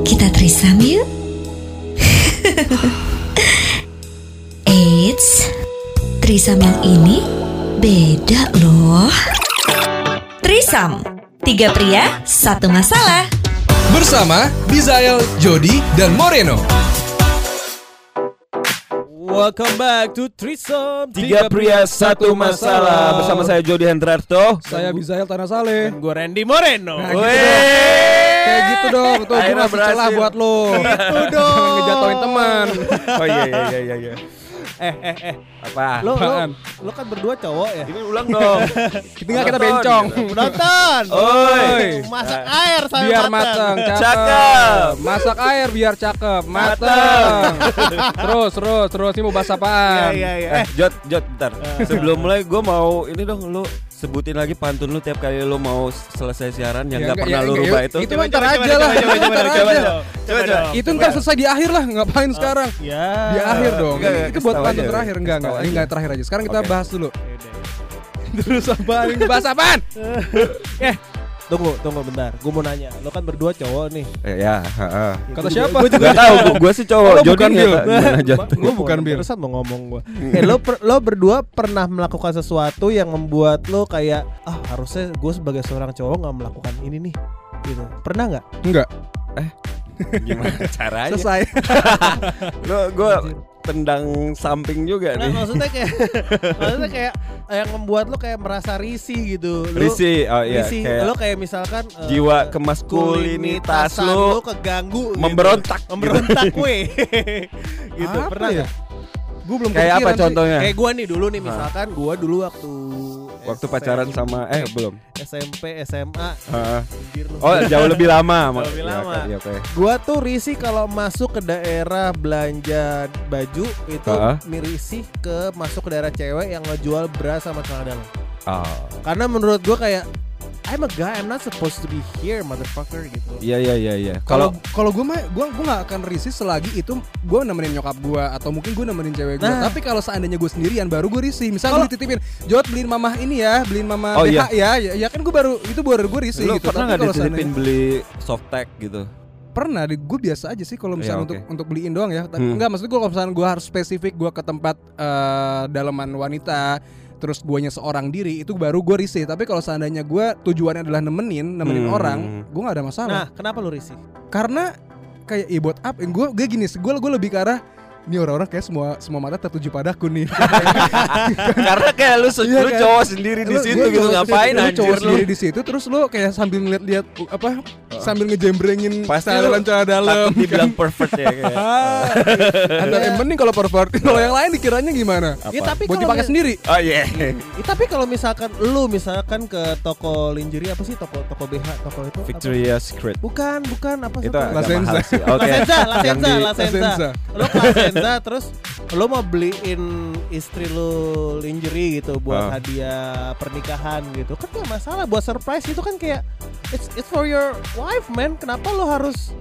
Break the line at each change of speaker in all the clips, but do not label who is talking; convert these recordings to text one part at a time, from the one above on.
Kita trisam yuk. Eits, trisam yang ini beda loh. Trisam, tiga pria, satu masalah.
Bersama Bizael, Jody, dan Moreno.
Welcome back to Threesome
Tiga pria satu masalah bersama saya Jody Hendrarto.
Saya Bizael Tanah Saleh.
Dan gue Randy Moreno
Nah, gitu dong. Kayak gitu dong, tuh gue ngasih celah buat lo.
Gitu dong.
Jangan ngejatoin teman.
Oh iya iya iya iya.
Eh eh eh
Apa?
Lo, lo,
Apaan?
lo kan berdua cowok ya
Ini ulang dong.
Tinggal kita bencong.
Nonton
Oi.
Masak air sampai
Biar
matang.
mateng, cakep.
Cakep.
Masak air biar cakep,
Mateng.
mateng. terus, terus, terus ini mau bahas apaan?
Iya iya iya
Eh, Jot, Jot, bentar. Sebelum mulai gue mau ini dong lu sebutin lagi pantun lu tiap kali lu mau selesai siaran yang
Ya,
nggak
enggak,
pernah
ya,
lu rubah
yuk.
itu.
Itu ntar aja lah.
Coba coba
Ntar
coba
aja.
coba
Coba, coba.
Itu ntar selesai di akhir lah, ngapain sekarang?
Ya
Di akhir dong.
Enggak,
Ini
enggak,
itu buat pantun terakhir enggak enggak. Ini enggak terakhir aja. Sekarang kita bahas dulu. Terus apaan? Ini bahas apaan?
Eh Tunggu, tunggu bentar. Gue mau nanya. Lo kan berdua cowok nih.
Eh, ya, heeh.
Kata
Gua-
siapa?
gua juga-
tahu, gua, gua sih cowok.
Oh, lo
Jody
bukan Bill. Lu bukan Bir.
Barusan mau ngomong gue. eh lo per- lo berdua pernah melakukan sesuatu yang membuat lo kayak ah harusnya gue sebagai seorang cowok nggak melakukan ini nih. Gitu. Pernah nggak?
Enggak.
Gimana caranya?
Selesai.
Lo gue tendang samping juga
Nah,
nih.
maksudnya kayak maksudnya kayak yang membuat lo kayak merasa risih gitu. Lo,
Risi, oh iya,
risih.
kayak
Lo kayak misalkan eh,
jiwa kemaskulinitas
kulinitasaan
lu
keganggu gitu.
memberontak gitu.
memberontak weh gitu
Apa
pernah
ya? Gue belum
Kayak apa contohnya?
kayak gua nih dulu nih misalkan gua dulu waktu
Waktu pacaran sama eh belum.
SMP SMA lu.
Oh, jauh lebih lama.
Jauh lebih
Iya,
lama.
Iya, oke.
Gua tuh risih kalau masuk ke daerah belanja baju itu
Heeh.
mirisih ke masuk ke daerah cewek yang ngejual bra sama celana dalam.
Oh.
Karena menurut gua kayak I'm a guy, I'm not supposed to be here, motherfucker gitu.
Iya iya iya iya.
Kalau
Kalau
gue mah gue gue nggak akan risih selagi itu gue nemenin nyokap gue atau mungkin gue nemenin cewek gue.
Nah.
Tapi kalau seandainya gue sendirian baru gue risih. Misal
Kalau-
gue dititipin, Jod beliin mamah ini ya, beliin mama
Oh,
BH ya, ya, ya kan gue baru itu baru gue risih
lu
gitu.
pernah nggak dititipin
seandainya-
beli softtek gitu?
Pernah, di- gue biasa aja sih kalau misalnya
Iya,
untuk
oke.
untuk beliin doang ya. Tapi
Hmm.
enggak maksud gue kalau misalnya gue harus spesifik gue ke tempat eh, dalaman wanita terus guanya seorang diri itu baru gue risih tapi kalau seandainya gue tujuannya adalah nemenin nemenin
Hmm.
orang gue nggak ada masalah
Nah, kenapa lu risih?
karena kayak ya buat apa gue gue gini gue gue lebih ke arah ini orang-orang kayak semua semua mata tertuju padaku nih
Karena kayak lu,
Iya
lu
kan?
cowok sendiri di
Lu-
situ gitu ngapain
sendiri, lu cowok
anjir lu?
sendiri di situ terus lu kayak sambil ngeliat-liat uh, apa sambil ngejembrengin
lu
celana dalam
Takut dibilang perfect ya kayak.
Ah, ada yang penting kalau pervert kalau yang lain dikiranya gimana
Apa?
Ya tapi
buat
kalau
dipakai sendiri
Oh iya.
Ya, tapi kalau misalkan lu misalkan ke toko lingerie apa sih toko toko BH toko itu apa?
Victoria's Secret.
Bukan, bukan apa sih?
Itu agak
Senza.
mahal sih. Oke.
Lasenza,
Yang
Lasenza,
di-
Lo Lasenza terus lo mau beliin istri lo lingerie gitu buat
Ah.
hadiah pernikahan gitu. Kan gak masalah buat surprise itu kan kayak it's it's for your wife, man. Kenapa lo harus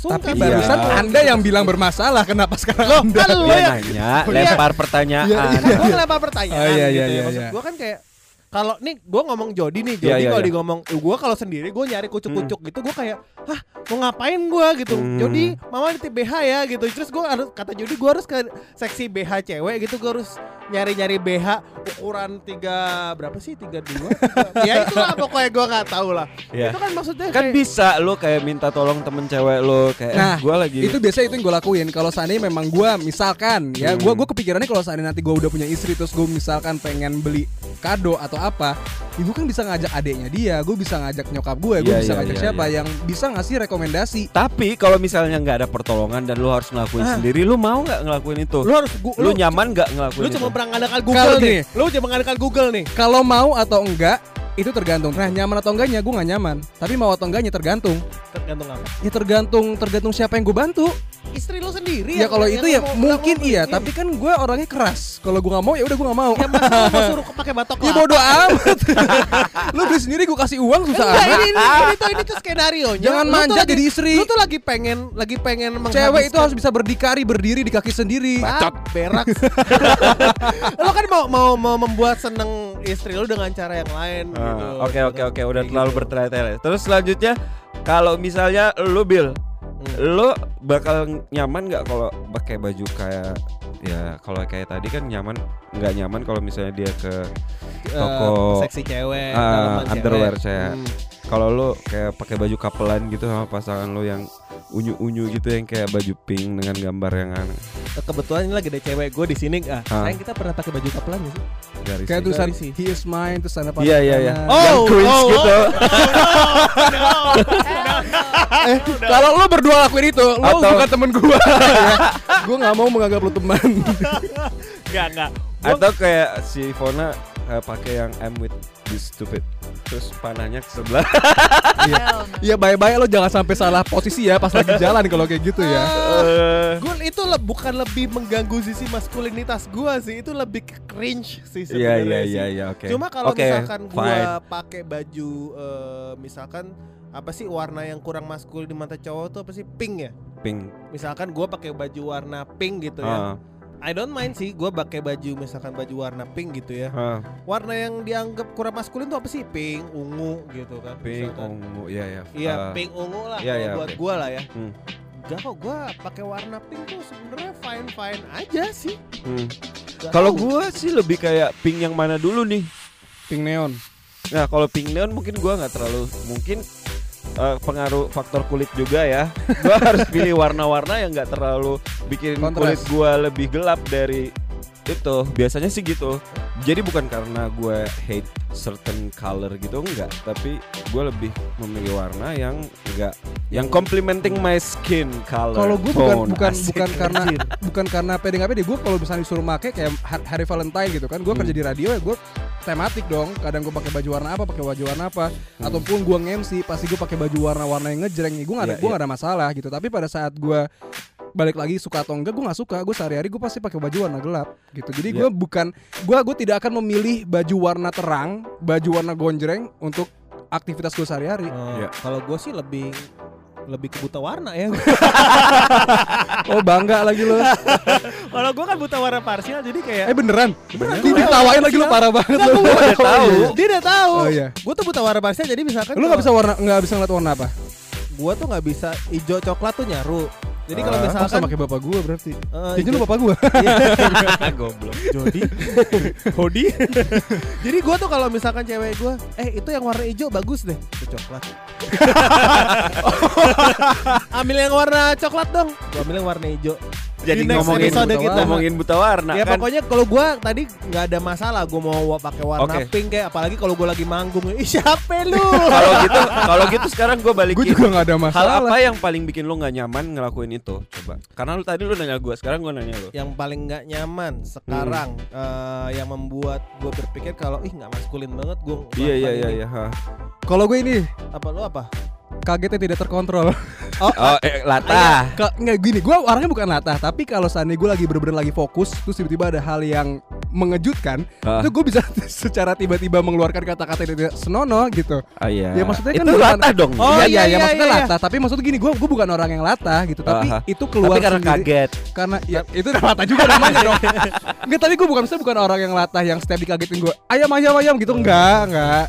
tapi
sungkan
Iya.
barusan
bayar?
anda yang bilang bermasalah kenapa sekarang
Loh,
anda
kan lo
Dia
yang
nanya,
Iya.
lempar
Iya,
pertanyaan.
iya.
gue ngelempar pertanyaan
Oh, iya, iya,
gitu
iya,
ya. Maksud
iya.
gue kan kayak kalau nih gue ngomong Jody nih,
Iya,
Jody
iya,
kalau
iya.
di ngomong gue kalau sendiri gue nyari kucuk-kucuk gitu gue kayak hah mau ngapain gue gitu
Hmm.
Jody mama nitip BH ya gitu terus gue harus kata Jody gue harus ke seksi BH cewek gitu gue harus nyari-nyari BH ukuran tiga berapa sih tiga dua ya itulah pokoknya gue nggak tahu lah
Iya.
itu kan maksudnya
Kan
kayak-
bisa lu kayak minta tolong temen cewek lu kayak
Nah,
eh, gua lagi
itu biasa itu yang gue lakuin kalau seandainya memang gue misalkan ya
Hmm.
gue gue kepikirannya kalau seandainya nanti gue udah punya istri terus gue misalkan pengen beli kado atau apa ibu kan bisa ngajak adiknya dia gue bisa ngajak nyokap gue gue
Iya,
bisa
iya,
ngajak
iya,
siapa
iya.
yang bisa ngasih rekomendasi
Tapi kalau misalnya nggak ada pertolongan dan lu harus ngelakuin
Ah.
sendiri, lu mau nggak ngelakuin itu?
lu harus gu-
Lu, nyaman nggak ngelakuin
lu
itu?
cuma mengandalkan
Kalau
Google nih
gini.
lu cuma mengandalkan Google nih
kalau mau atau enggak itu tergantung nah nyaman atau enggaknya gue nggak nyaman tapi mau atau enggaknya tergantung
tergantung apa
ya tergantung tergantung siapa yang gue bantu
istri lu sendiri
ya
yang-
kalau itu ya
mau-
mungkin
mau
iya
beliin.
tapi kan gue orangnya keras kalau gue nggak mau ya udah gue nggak mau
Ya masa lu mau suruh pakai batok
ya bodo amat lu beli sendiri gue kasih uang susah
Enggak,
amat
ini, ini, ini tuh ini tuh skenario
Jangan manja jadi istri.
Lu tuh lagi pengen lagi pengen
Cewek itu harus bisa berdikari berdiri di kaki sendiri.
Bacot berak. lu kan mau mau mau membuat seneng istri lu dengan cara yang lain
Ah,
gitu.
Oke oke oke udah
Kayak
terlalu
gitu.
bertele-tele. Terus selanjutnya Kalau misalnya lu Bill,
Hmm.
lu bakal nyaman nggak kalau pakai baju kayak ya kalau kayak tadi kan nyaman nggak nyaman kalau misalnya dia ke Toko-
seksi cewek, dalaman
underwear
cewek.
saya.
Hmm.
kalau lu kayak pakai baju kapelan gitu sama pasangan lu yang unyu-unyu gitu yang kayak baju pink dengan gambar yang aneh
Kebetulan ini lagi ada cewek gue di sini. Ah,
Ah.
sayang kita pernah pakai baju kapelan nggak sih?
garis
Kayak tulisan he is mine terus tanda
Iya iya iya.
kanan.
Oh,
yang cringe
oh,
gitu.
Eh, kalau lu berdua lakuin itu, lu
Atau-
bukan temen gua. ya. Gua nggak mau menganggap lu teman.
Enggak, enggak.
Atau kayak si Fona eh, pakai yang I'm with this stupid. Terus panahnya ke sebelah.
Iya bye-bye lo jangan sampai salah posisi ya pas lagi jalan kalau kayak gitu ya.
Eh,
Gue itu le- bukan lebih mengganggu sisi maskulinitas gue sih, itu lebih cringe sih
Iya
sebenarnya
iya
sih.
iya iya oke.
Cuma kalau
Oke,
misalkan gua pakai baju eh, misalkan apa sih warna yang kurang maskul di mata cowok tuh apa sih pink ya?
pink.
Misalkan gua pakai baju warna pink gitu
Ah,
ya. I don't mind sih gua pakai baju misalkan baju warna pink gitu ya.
ah,
Warna yang dianggap kurang maskulin tuh apa sih? Pink, ungu gitu kan.
pink
misalkan.
ungu iya iya.
Iya,
Ah,
pink ungu lah
iya,
kalau
iya,
buat
oke.
gua lah ya.
Hmm.
Enggak kok gua pakai warna pink tuh sebenarnya fine fine aja sih.
hmm. Kalau gua sih lebih kayak pink yang mana dulu nih?
Pink neon.
Nah kalau pink neon mungkin gua nggak terlalu mungkin eh, pengaruh faktor kulit juga ya. Gua harus pilih warna-warna yang nggak terlalu bikin
Kontras.
kulit gua lebih gelap dari itu. Biasanya sih gitu. Jadi bukan karena gue hate certain color gitu enggak, tapi gue lebih memilih warna yang enggak yang complementing my skin color.
Kalau gue bukan bukan
Asik.
bukan karena bukan karena pede nggak pede. Gue kalau misalnya disuruh make kayak har- hari Valentine gitu kan. Gue
Hmm.
kerja di radio ya gue tematik dong. Kadang gue pakai baju warna apa, pakai baju warna apa.
Hmm.
Ataupun gue nge-MC pasti gue pakai baju warna-warna yang ngejreng. Gue nggak ada
Iya,
gue
iya.
nggak ada masalah gitu. Tapi pada saat gue balik lagi suka atau enggak gue nggak suka gue sehari-hari gue pasti pakai baju warna gelap gitu jadi
Iya.
gue bukan gue gue tidak akan memilih baju warna terang baju warna gonjreng untuk aktivitas gue sehari-hari
Eh,
Iya.
Kalau gue sih lebih lebih ke buta warna ya.
oh bangga lagi lo
Kalau gue kan buta warna parsial jadi kayak
eh beneran
Beneran,
Di-
gua
ditawain lagi lo parah banget lo
gua udah
tahu.
Dia udah tahu.
Oh, iya.
Gue tuh buta warna parsial jadi misalkan
Lu nggak bisa warna nggak bisa ngeliat warna apa?
Gue tuh nggak bisa hijau coklat tuh nyaru. Jadi kalau
Ah,
Oh,
misalkan
sama kayak bapak gua berarti.
eh,
Kayaknya lu
hijau-
bapak gua.
Goblok.
Jody. Hodi. Jadi gue tuh kalau misalkan cewek gue Eh itu yang warna hijau bagus deh. Itu coklat. Ambil yang warna coklat dong. Gue ambil yang warna hijau
Jadi
Di next
ngomongin
episode
buta,
kita.
ngomongin buta warna
Ya
kan.
pokoknya kalau gue tadi nggak ada masalah Gue mau pakai warna
Oke.
pink kayak Apalagi kalau gue lagi manggung Ih siapa lu
Kalau gitu, kalau gitu sekarang gue
Gua
balikin.
juga nggak ada
Hal
masalah.
apa yang paling bikin lu nggak nyaman ngelakuin itu? Coba. Karena lu tadi lu nanya gue, sekarang gue nanya lu.
Yang paling nggak nyaman sekarang eh, Yang membuat gue berpikir kalau Ih nggak maskulin banget gue
Iya iya iya iya.
Kalau gue ini
Apa lu apa?
Kagetnya tidak terkontrol.
Oh, eh, latah.
Ke, nggak gini, gue orangnya bukan latah, tapi kalau seandainya gue lagi bener-bener lagi fokus, terus tiba-tiba ada hal yang mengejutkan,
Ah.
itu gue bisa secara tiba-tiba mengeluarkan kata-kata yang tidak senonoh gitu.
Ah, iya.
Ya, maksudnya kan
itu
bukan-
latah dong.
Oh,
iya,
iya,
iya,
iya,
maksudnya
iya, iya.
latah, tapi maksudnya gini, gue gue bukan orang yang latah gitu, tapi
Aha.
itu keluar
Tapi karena
sendiri.
kaget.
karena ya itu udah latah juga namanya dong. Enggak, tapi gue bukan bukan orang yang latah yang setiap dikagetin gue ayam ayam ayam gitu enggak, enggak.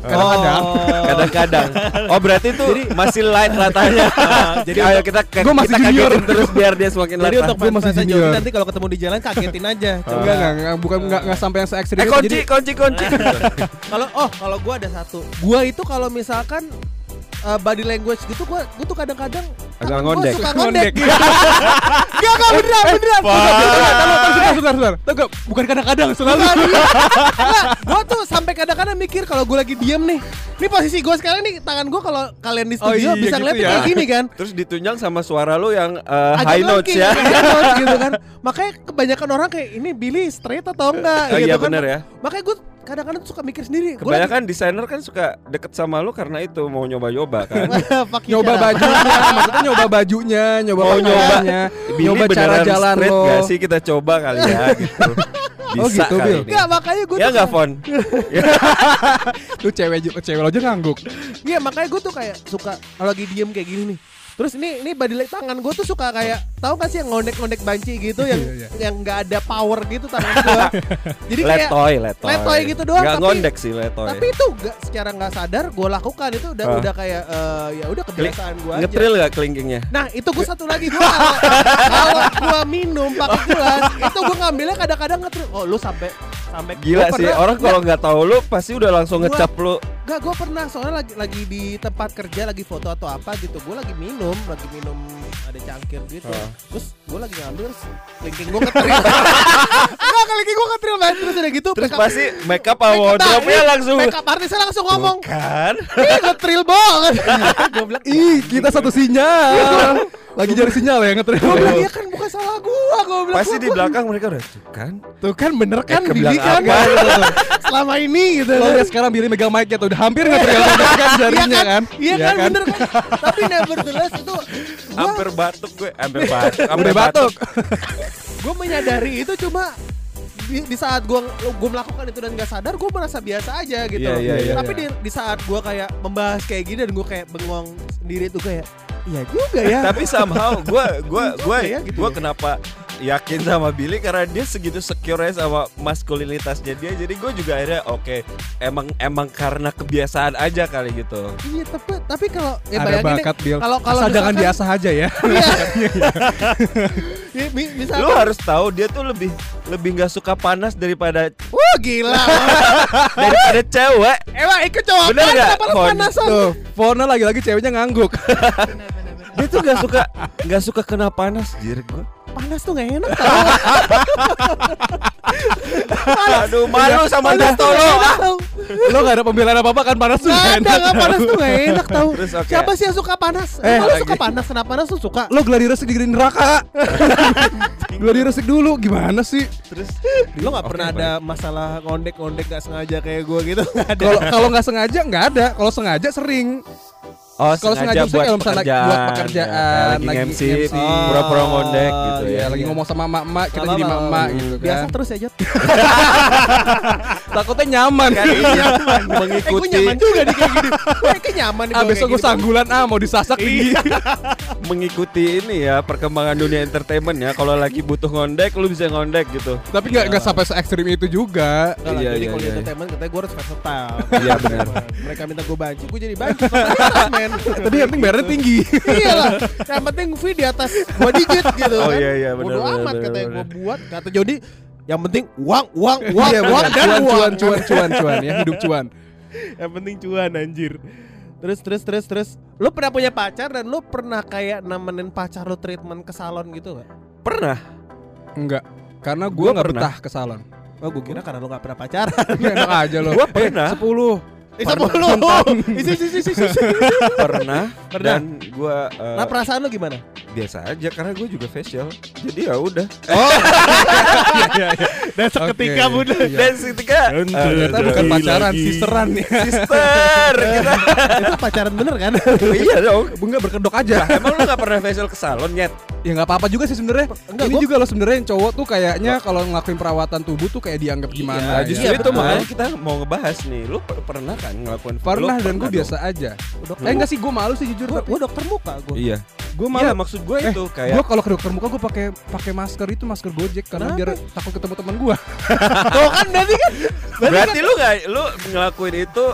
Kadang-kadang.
Oh.
Kadang-kadang. Oh berarti itu masih light latahnya. Jadi ayo kita
Gua masih
kita
junior.
kagetin terus biar dia semakin
Jadi
latah.
untuk
Gua masih junior.
nanti kalau ketemu di jalan kagetin aja.
Enggak, enggak, enggak, bukan enggak, enggak sampai yang se ekstrim
Eh
itu.
kunci
Jadi
kunci kunci.
Kalau oh kalau gua ada satu. Gua itu kalau misalkan uh, body language gitu gua gua tuh kadang-kadang
Agak ngondek.
suka
Ngondek.
gitu. Enggak enggak beneran beneran.
Sebentar, sebentar, sebentar. Enggak, bukan kadang-kadang selalu.
Gua tuh sampai kadang-kadang mikir kalau gua lagi diem nih. Ini posisi gua sekarang nih tangan gua kalau kalian di
Oh,
studio
iya,
bisa
gitu
ngeliat
ya.
kayak gini kan.
Terus ditunjang sama suara lu yang uh,
Agak
high notes ya.
high notes gitu kan. Makanya kebanyakan orang kayak ini Billy straight atau enggak
Oh,
gitu
iya
kan.
bener ya.
Makanya gue kadang-kadang suka mikir sendiri. Lagi-
Kebanyakan desainer kan suka deket sama lu karena itu mau nyoba-nyoba kan.
Nyoba bajunya, maksudnya nyoba bajunya, nyoba
Oh, nyoba.
pakaiannya,
Billy
nyoba cara jalan lo.
gak sih kita coba kali ya gitu. Bisa
Oh, gitu,
kali
Bil.
Enggak, makanya gue
Ya
tuh
enggak Fon?
Lu cewek cewek lo aja ngangguk.
Iya makanya gue tuh kayak suka kalau lagi diem kayak gini nih Terus ini ini body light tangan gue tuh suka kayak tahu gak sih yang ngondek-ngondek banci gitu yang
Iya, iya.
yang nggak ada power gitu tangan gue. Jadi kayak
letoy, letoy.
letoy gitu doang,
Gak
tapi-
ngondek sih letoy.
tapi itu gak, secara nggak sadar gue lakukan itu udah
Ah.
udah kayak eh, ya udah kebiasaan gue aja.
Ngetril gak kelingkingnya?
Nah itu gue satu lagi gue kalau, gue minum pakai gelas itu gue ngambilnya kadang-kadang ngetril. Oh lu sampai sampai
Gila sih,
pernah-
orang kalau nggak tahu lu pasti udah langsung
Gua-
ngecap lu.
Gak, gue pernah soalnya lagi lagi di tempat kerja lagi foto atau apa gitu, gue lagi minum, lagi minum ada cangkir gitu,
Ah.
terus gue lagi ngambil, kelingking gue ngetril, nggak kelingking gue ngetril man. terus udah gitu,
Terus
makeup-
pasti make up sama
makeup-
wardrobe-nya
nah,
langsung
makeup artisnya langsung ngomong,
Kan?
ih ngetril banget, gue bilang,
Ih, kita satu sinyal. Lagi cari sinyal ya ngetril.
gue bilang iya kan bukan salah gue, gue bilang
Pasti
"Gua-
di
gua-
belakang mereka udah tuh kan.
tuh kan bener kan,
Eh,
Billy
kebilang
kan,
apa?
selama ini gitu,
Kalau sekarang Billy megang mic-nya tuh udah hampir ngetril kan jarinya kan.
Iya kan, bener kan, tapi nevertheless itu gua
Hampir batuk gue, hampir batuk, hampir
batuk.
gue menyadari itu cuma di, di saat gue gue melakukan itu dan gak sadar gue merasa biasa aja gitu
Iya, iya, iya,
tapi di, di saat gue kayak membahas kayak gini dan gue kayak bengong sendiri tuh kayak iya juga ya.
Tapi somehow gue gue gue
ya, gitu
gue kenapa yakin sama Billy karena dia segitu secure ya sama maskulinitasnya dia. Jadi gue juga akhirnya oke emang emang karena kebiasaan aja kali gitu.
Iya tapi tapi kalau ya
Ada bakat Bill.
kalau kalau
jangan diasah aja ya.
ya, mi- misalkan
lu harus tahu dia tuh lebih lebih nggak suka panas daripada
wah gila.
Daripada cewek.
Emang ikut cowok.
Bener
kan
nggak,
panasan.
Tuh, Fona lagi-lagi ceweknya ngangguk.
dia tuh nggak suka nggak suka kena panas jir gue
panas tuh gak enak tau
aduh malu sama
Panas tuh enak tau
Lo gak ada pembelaan apa-apa kan panas tuh
Gak
enak.
gak panas tuh gak enak tau
Terus oke.
Siapa sih yang suka panas?
Eh,
lu suka
lagi.
panas? Kenapa panas tuh suka?
Lo gladi resik di neraka. gladi resik dulu gimana sih?
terus
Lo gak pernah ada masalah ngondek-ngondek gak sengaja kayak gue gitu? Gak ada
Kalau kalau nggak sengaja nggak ada. Kalau sengaja sering.
Oh,
Kalau sengaja maksudnya kalau misalnya lagi- buat pekerjaan,
ya, lagi,
lagi
MC,
MC.
pura-pura ngondek gitu
Iya,
ya.
lagi ngomong sama emak-emak, kita jadi emak
Hmm.
gitu
Biasa
kan.
terus ya Jot
Takutnya nyaman.
Kan iya,
Eh gue
mengikuti
nyaman juga nih kayak gini Gue kayak nyaman nih
Ah
gua
besok gue
gini.
sanggulan ah mau disasak tinggi.
mengikuti ini ya perkembangan dunia entertainment ya. Kalau lagi butuh ngondek, lu bisa ngondek gitu.
Tapi nggak nggak sampai se ekstrim itu juga.
Iya,
jadi
iya,
kalau di
iya.
entertainment katanya gue harus versatile
Iya, benar.
Mereka minta gue banci, gue jadi banci men
Tapi yang penting bayarnya tinggi.
Iya lah Yang penting fee di atas 2 digit gitu
Oh,
kan
iya, iya, benar,
Bodo
benar,
amat
benar,
katanya gue buat Kata Jody Yang penting uang, uang, uang,
Iya,
uang dan
cuan,
uang
cuan, cuan, cuan, cuan, ya hidup cuan.
Yang penting cuan anjir Terus terus terus terus Lu pernah punya pacar dan lu pernah kayak nemenin pacar lu treatment ke salon gitu gak?
Pernah.
Enggak. Karena gue
Gua
nggak
pernah.
betah ke salon.
Oh gue kira karena lu gak pernah pacaran
Enak aja loh.
Gua pernah.
Sepuluh.
Eh sepuluh Isi isi isi isi
Pernah.
Pernah.
Dan gua eh,
Nah perasaan lu gimana?
Biasa aja karena gue juga facial. Jadi ya udah.
Dan
seketika
bunda
Iya.
Dan ketika eh,
Ternyata bukan pacaran, sisteran ya.
sister kita.
Itu pacaran bener kan?
iya dong.
Enggak berkedok aja.
Lah, emang lu gak pernah facial ke salon nyet?
Ya nggak apa-apa juga sih sebenarnya.
Enggak,
Ini
gua-
juga loh sebenarnya yang cowok tuh kayaknya kalau ngelakuin perawatan tubuh tuh kayak dianggap gimana.
Nah,
ya.
justru
Iya,
itu makanya kita mau ngebahas nih. Lu per- pernah kan ngelakuin
Pernah dan gue biasa aja. Eh enggak sih gue malu sih jujur.
Gue dokter muka gue
Iya.
Gue
Iya,
malu.
maksud gue
Eh,
itu kayak
Gue kalau ke dokter muka gue pakai pakai masker itu masker Gojek karena
Kenapa?
biar takut ketemu teman gue.
Tuh kan berarti kan
Berarti lu nggak lu ngelakuin itu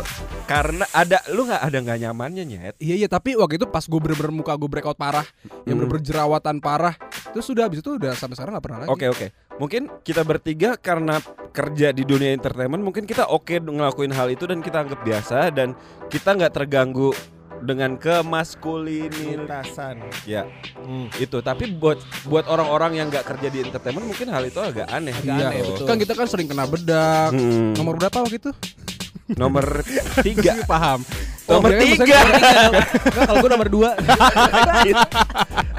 karena ada lu nggak ada nggak nyamannya nyet?
Iya iya tapi waktu itu pas gue bener-bener muka gue breakout parah, yang
Hmm.
bener-bener jerawatan parah, terus sudah habis itu udah sampai sekarang nggak pernah lagi.
Oke oke. Mungkin kita bertiga karena kerja di dunia entertainment mungkin kita oke ngelakuin hal itu dan kita anggap biasa dan kita nggak terganggu dengan kemaskulinin
Lintasan
ya itu tapi buat buat orang-orang yang nggak kerja di entertainment mungkin hal itu agak aneh
Iya,
aneh, betul.
kan kita kan sering kena bedak.
Hmm.
Nomor berapa waktu itu?
nomor tiga
Paham.
Nomor
kirain
tiga.
Enggak kalau gue nomor 2 Eh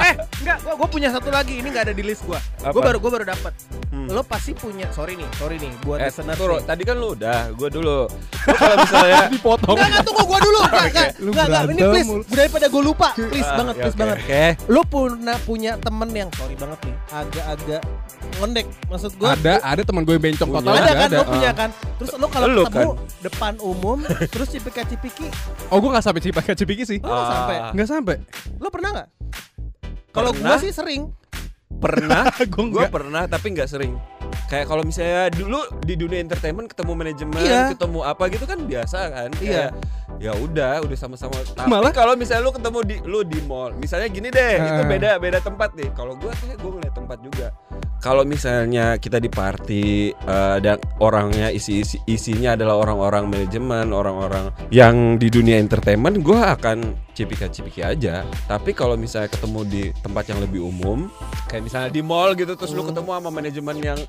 enggak gue gue punya satu lagi Ini gak ada di list gue
Apa?
Gue baru gue baru dapat
Hmm.
Lo pasti punya Sorry nih Sorry nih Buat
Eh,
listener nih.
tadi kan lu udah, gue dulu. Lu kalau misalnya
dipotong.
Enggak enggak tunggu gue dulu Enggak enggak
Lu
Enggak enggak Ini please. Daripada gue lupa Please
Ah,
banget
ya,
Please
oke,
banget
Oke.
Lo pernah punya temen yang Sorry banget nih Agak-agak Ngondek Maksud gue
Ada ada teman gue yang bencong total
ada
ada,
kan
ada.
lo punya kan terus lo kalau
Lu
ketemu depan umum terus cipika cipiki
Oh gue nggak sampai cipika cipiki sih.
lo nggak sampai
Ah.
Nggak sampai.
lo pernah nggak Kalau gua sih sering.
pernah gue pernah tapi nggak sering kayak kalau misalnya dulu di dunia entertainment ketemu manajemen
Iya.
ketemu apa gitu kan biasa kan
Iya.
Kayak, ya udah udah sama-sama tapi
Malah-
kalau misalnya lu ketemu di lu di mall misalnya gini deh itu
Heeh.
beda beda tempat nih kalau gue kayak gue ngeliat tempat juga kalau misalnya kita di party eh, dan orangnya isi, isi isinya adalah orang-orang manajemen orang-orang yang di dunia entertainment gue akan cipika-cipiki aja tapi kalau misalnya ketemu di tempat yang lebih umum kayak misalnya di mall gitu terus lu
Hmm.
ketemu sama manajemen yang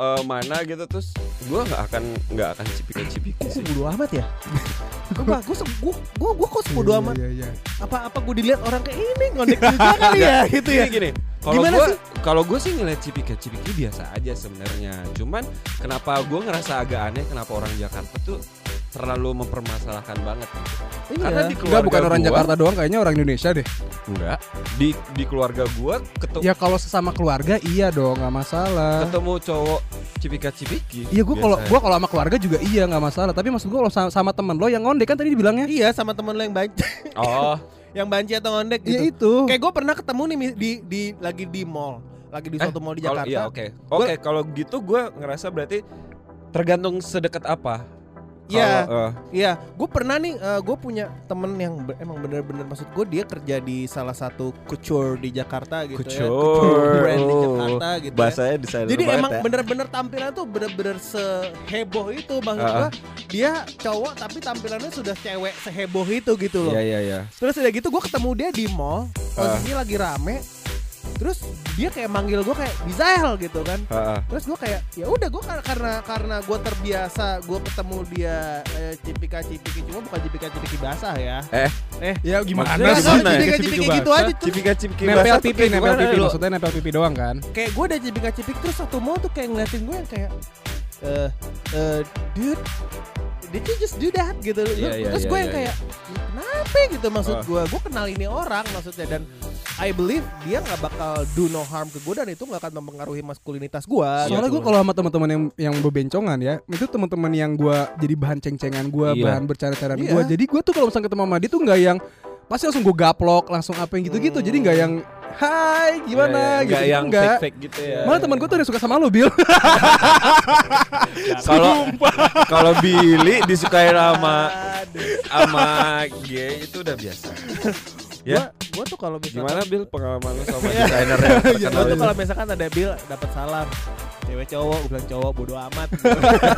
eh, mana gitu terus gue nggak akan nggak akan cipika-cipiki
Kok
sih
bodo amat ya? Gue bagus, gue gue gue kok bodo amat.
Iya, iya, iya.
Apa apa gue dilihat orang kayak ini ngondek juga kali ya gitu ya?
gini gini kalau
Gimana
gue
sih?
kalau gue sih ngeliat cipika cipiki biasa aja sebenarnya cuman kenapa gue ngerasa agak aneh kenapa orang Jakarta tuh terlalu mempermasalahkan banget
Iya.
karena di
Enggak
keluarga
bukan orang
gua,
Jakarta doang kayaknya orang Indonesia deh.
enggak di di keluarga gue ketemu
Ya kalau sesama keluarga iya dong nggak masalah.
ketemu cowok cipika cipiki
Iya gue kalau gua kalau sama keluarga juga iya nggak masalah. Tapi maksud gua kalau sama, sama temen lo yang ngondek kan tadi dibilangnya.
Iya sama temen lo yang banci,
oh
yang banci atau ngondek
Iya
gitu.
itu.
Kayak gue pernah ketemu nih di di lagi di mall, lagi di
Eh,
suatu mall di
kalau-
Jakarta.
iya oke oke kalau gitu gue ngerasa berarti tergantung sedekat apa
Iya.
Eh,
Iya, gue pernah nih, gue punya temen yang be- emang bener-bener maksud gue dia kerja di salah satu couture di Jakarta gitu ya,
Couture.
brand di
Oh,
Jakarta gitu. ya.
bahasanya desainer
Jadi emang
ya.
bener-bener tampilan tuh bener-bener seheboh itu maksud
Ah,
gue dia cowok tapi tampilannya sudah cewek seheboh itu gitu loh.
Iya iya iya.
Terus udah gitu gue ketemu dia di mall, posisinya lagi rame. Terus dia kayak manggil gue kayak Bizael gitu kan.
Heeh.
Terus gue kayak ya udah gue karena karena gue terbiasa gue ketemu dia eh, cipika cipiki cuma bukan cipika cipiki basah ya.
Ya gimana
Maksudnya
sih?
gimana ya?
cipika cipiki gitu aja. Terus
Cipika cipiki
Nempel
basah tuh
pipi, nempel pipi maksudnya nempel pipi doang kan?
kayak gue udah cipika cipik terus satu mall tuh kayak ngeliatin gue yang kayak eh eh dude did you just do that gitu
Iya, iya,
terus
iya,
gue yang
iya,
kayak kenapa gitu maksud
Ah.
gue gue kenal ini orang maksudnya dan I believe dia nggak bakal do no harm ke gue dan itu nggak akan mempengaruhi maskulinitas gue
Soalnya
gitu.
gue kalau sama teman-teman yang yang bebencongan ya, itu teman-teman yang gue jadi bahan ceng-cengan gue,
Iya.
bahan bercanda-candaan
Iya.
gue. Jadi gue tuh kalau misalnya ketemu sama dia tuh nggak yang pasti langsung gue gaplok, langsung apa yang gitu-gitu. Jadi nggak yang Hai gimana
Iya, iya.
gitu,
yang
enggak.
fake fake gitu ya.
Malah teman gue tuh yang suka sama lu Bill.
Kalau kalau Billy disukain sama sama gay itu udah biasa. Ya.
Gue tuh kalau misalkan
Gimana Bill pengalaman lu sama
Iya.
desainer yang
Gue
terkenal
tuh kalau misalkan ada Bill dapat salam cewek cowok gue bilang cowok bodo amat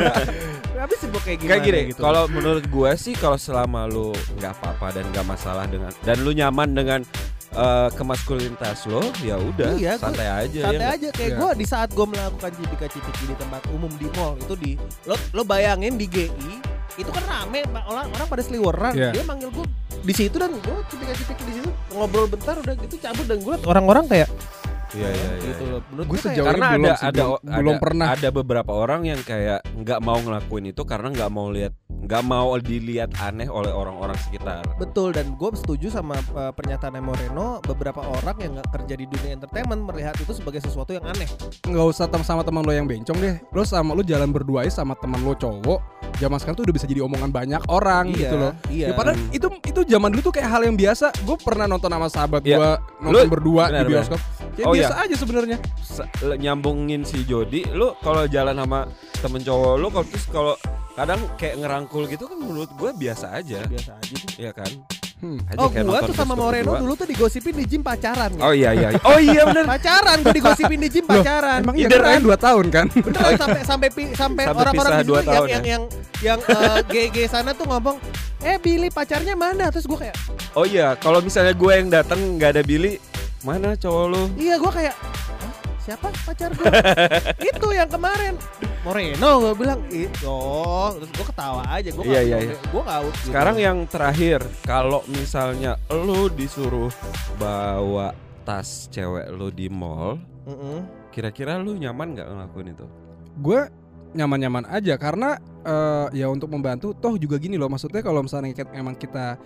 tapi sibuk kayak gimana
Kayak gini,
gitu
kalau menurut gua sih kalau selama lu nggak apa-apa dan nggak masalah dengan dan lu nyaman dengan eh, kemaskulinitas lo, ya udah
Iya, gua
santai aja ya.
santai
nggak?
aja kayak
Iya.
gue di saat gue melakukan cipika cipiki di tempat umum di mall itu di lo lo bayangin di GI itu kan rame orang orang pada seliweran
Iya.
dia manggil gue di situ dan gue cipika cipiki di situ ngobrol bentar udah gitu cabut dan gue orang-orang kayak
Iya iya iya.
gitu
iya.
menurut
Gue sejauh
karena
ini belum
ada
sih,
ada
belum-
ada,
belum pernah.
ada beberapa orang yang kayak nggak mau ngelakuin itu karena nggak mau lihat nggak mau dilihat aneh oleh orang-orang sekitar.
Betul dan gue setuju sama uh, pernyataan Moreno beberapa orang yang nggak kerja di dunia entertainment melihat itu sebagai sesuatu yang aneh.
nggak usah tem sama teman lo yang bencong deh. Lo sama lo jalan berdua aja sama teman lo cowok. Zaman sekarang tuh udah bisa jadi omongan banyak orang gitu loh.
Iya.
Ya padahal
Hmm.
itu itu zaman dulu tuh kayak hal yang biasa. Gue pernah nonton sama sahabat
Iya.
gue nonton
Lu-
berdua
benar,
di bioskop. Ya
Oh,
biasa aja sebenarnya.
Nyambungin si Jody, lu kalau jalan sama temen cowok lu kalau terus kalau kadang kayak ngerangkul gitu kan menurut gue biasa aja,
biasa aja sih.
ya kan?
Hmm.
Aja
Oh gua
nonton
tuh sama Moreno dulu tuh digosipin di gym pacaran ya.
Oh iya iya. Oh iya bener.
Pacaran gue digosipin di gym pacaran.
Emang iya
Beneran,
kan 2 tahun kan?
beneran sampai sampai pi- sampai
Sampai
orang-orang situ yang yang
ya?
yang yang eh, GG sana tuh ngomong, "Eh Billy pacarnya mana?" Terus gue kayak,
Oh iya, kalau misalnya gue yang datang nggak ada Billy, mana cowok lu?
"Iya, gue kayak "Hah? Siapa pacar gue? itu yang kemarin Moreno gue bilang itu oh terus gue ketawa aja gue
Iya, iya, iya.
gue out gitu.
Sekarang yang terakhir, kalau misalnya lu disuruh bawa tas cewek lu di mall,
Mm-mm.
kira-kira lu nyaman nggak ngelakuin itu?
gue nyaman-nyaman aja karena eh, ya untuk membantu toh juga gini loh maksudnya kalau misalnya emang kita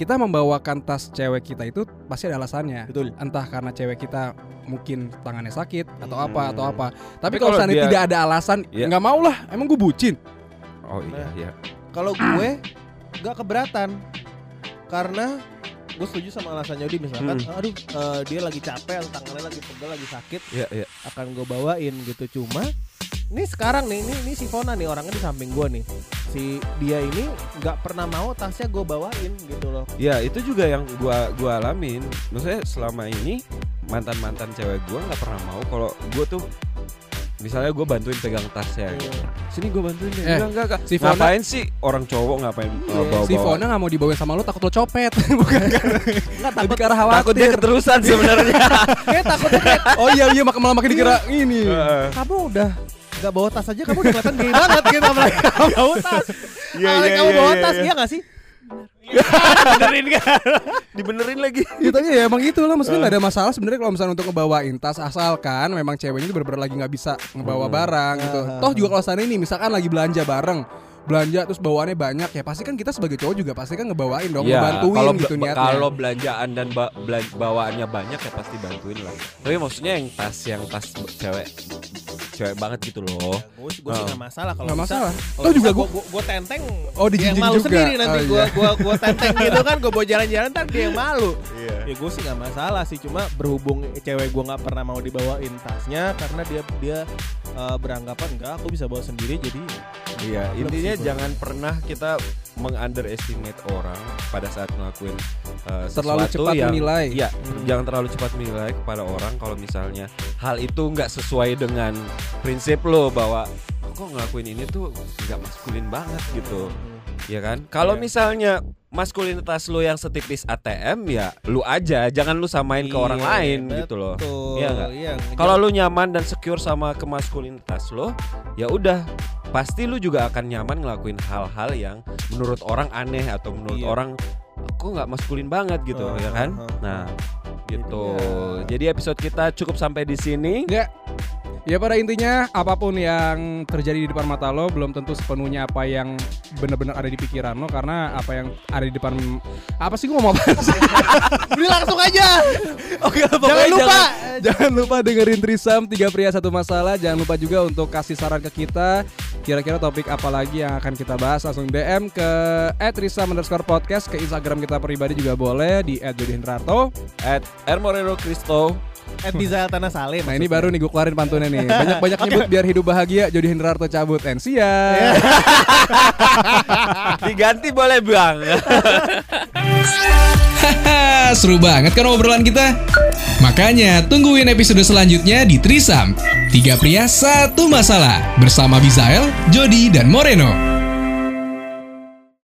kita membawakan tas cewek kita itu pasti ada alasannya
betul
entah karena cewek kita mungkin tangannya sakit atau
Hmm.
apa atau apa
Tapi
tapi kalau misalnya
dia-
tidak ada alasan
Iya.
nggak mau lah emang gue bucin
Oh iya
Nah.
iya.
kalau gue nggak keberatan karena gue setuju sama alasan Jody misalkan,
Hmm.
aduh eh, dia lagi capek, atau tangannya lagi pegel, lagi sakit,
Iya, iya.
akan gue bawain gitu. Cuma ini sekarang nih, ini, ini si Fona nih orangnya di samping gue nih. Si dia ini nggak pernah mau tasnya gue bawain gitu loh.
Ya itu juga yang gua gua alamin. Maksudnya selama ini mantan mantan cewek gua nggak pernah mau kalau gua tuh misalnya gua bantuin pegang tasnya. Gitu. Sini gua bantuin deh.
Eh,
enggak enggak, enggak.
si Fona-
ngapain sih orang cowok ngapain uh, bawa
Si Fona nggak mau dibawain sama lu takut lo copet Bukan kan
Nggak takut,
ke arah
Takut dia
khawatir
keterusan sebenarnya.
kayak takutnya kayak
Oh iya iya mak- malah makin dikira ini
Heeh.
kamu udah nggak bawa tas aja kamu udah kelihatan gay banget gitu apalagi kamu bawa tas.
Iya, iya,
kamu
iya,
bawa
iya,
tas
iya.
iya nggak sih?
Benerin kan? Dibenerin lagi.
Ya tapi ya emang itu lah maksudnya nggak ada masalah sebenarnya kalau misalnya untuk ngebawain tas asalkan memang ceweknya itu bener-bener lagi nggak bisa ngebawa
Hmm.
barang gitu. Toh juga kalau sana ini misalkan lagi belanja bareng belanja terus bawaannya banyak ya pasti kan kita sebagai cowok juga pasti kan ngebawain dong
Ya,
ngebantuin
kalau
gitu niatnya.
Kalau belanjaan dan ba- belan- bawaannya banyak ya pasti bantuin lah. Tapi maksudnya yang tas yang tas cewek cewek banget gitu loh.
Gue sih gue sih nggak masalah kalau
masalah.
Kalau
Toh juga gua
gua tenteng.
Oh,
dia yang malu
juga.
sendiri nanti
Oh,
gua
iya.
gua gua tenteng gitu kan gua bawa jalan-jalan ntar dia yang malu.
Iya.
Ya gue sih nggak masalah sih cuma berhubung cewek gua nggak pernah mau dibawain tasnya karena dia dia eh, beranggapan enggak aku bisa bawa sendiri jadi
Iya, intinya jangan pernah kita mengunderestimate orang pada saat ngelakuin uh,
Terlalu
sesuatu
cepat
yang,
menilai.
Iya,
Hmm.
jangan terlalu cepat menilai kepada orang kalau misalnya hal itu nggak sesuai dengan prinsip lo bahwa "Oh, kok ngelakuin ini tuh nggak maskulin banget gitu, ya kan? Kalau
Iya.
misalnya maskulinitas lo yang setipis ATM ya lu aja, jangan lu samain ke orang
Iya,
lain gitu loh.
Betul.
Iya nggak?
Iya,
Kalau lu nyaman dan secure sama kemaskulinitas lo, ya udah pasti lu juga akan nyaman ngelakuin hal-hal yang menurut orang aneh atau menurut
Iya.
orang kok nggak maskulin banget gitu,
Uh,
ya kan?
uh, uh,
Nah, gitu.
Jadi
Jadi episode kita cukup sampai di sini.
Ya. Ya pada intinya apa pun yang terjadi di depan mata lo belum tentu sepenuhnya apa yang benar-benar ada di pikiran lo karena apa yang ada di depan apa sih gue ngomong apa sih?
Beli langsung aja.
Oke,
Jangan lupa.
Jangan lupa dengerin Trisam Tiga pria satu masalah Jangan lupa juga untuk kasih saran ke kita Kira-kira topik apa lagi yang akan kita bahas Langsung DM ke Trisam underscore podcast Ke Instagram kita pribadi juga boleh Di @jodihendrato
At Ermoreno
Bizael Tanah Salim.
Nah ini baru nih gue keluarin pantunnya nih Banyak-banyak nyebut biar hidup bahagia Jodi Hendrarto cabut And see ya
Diganti boleh bang.
Seru banget kan obrolan kita? Makanya tungguin episode selanjutnya di Trisam. Tiga pria satu masalah bersama Bizael, Jody, dan Moreno.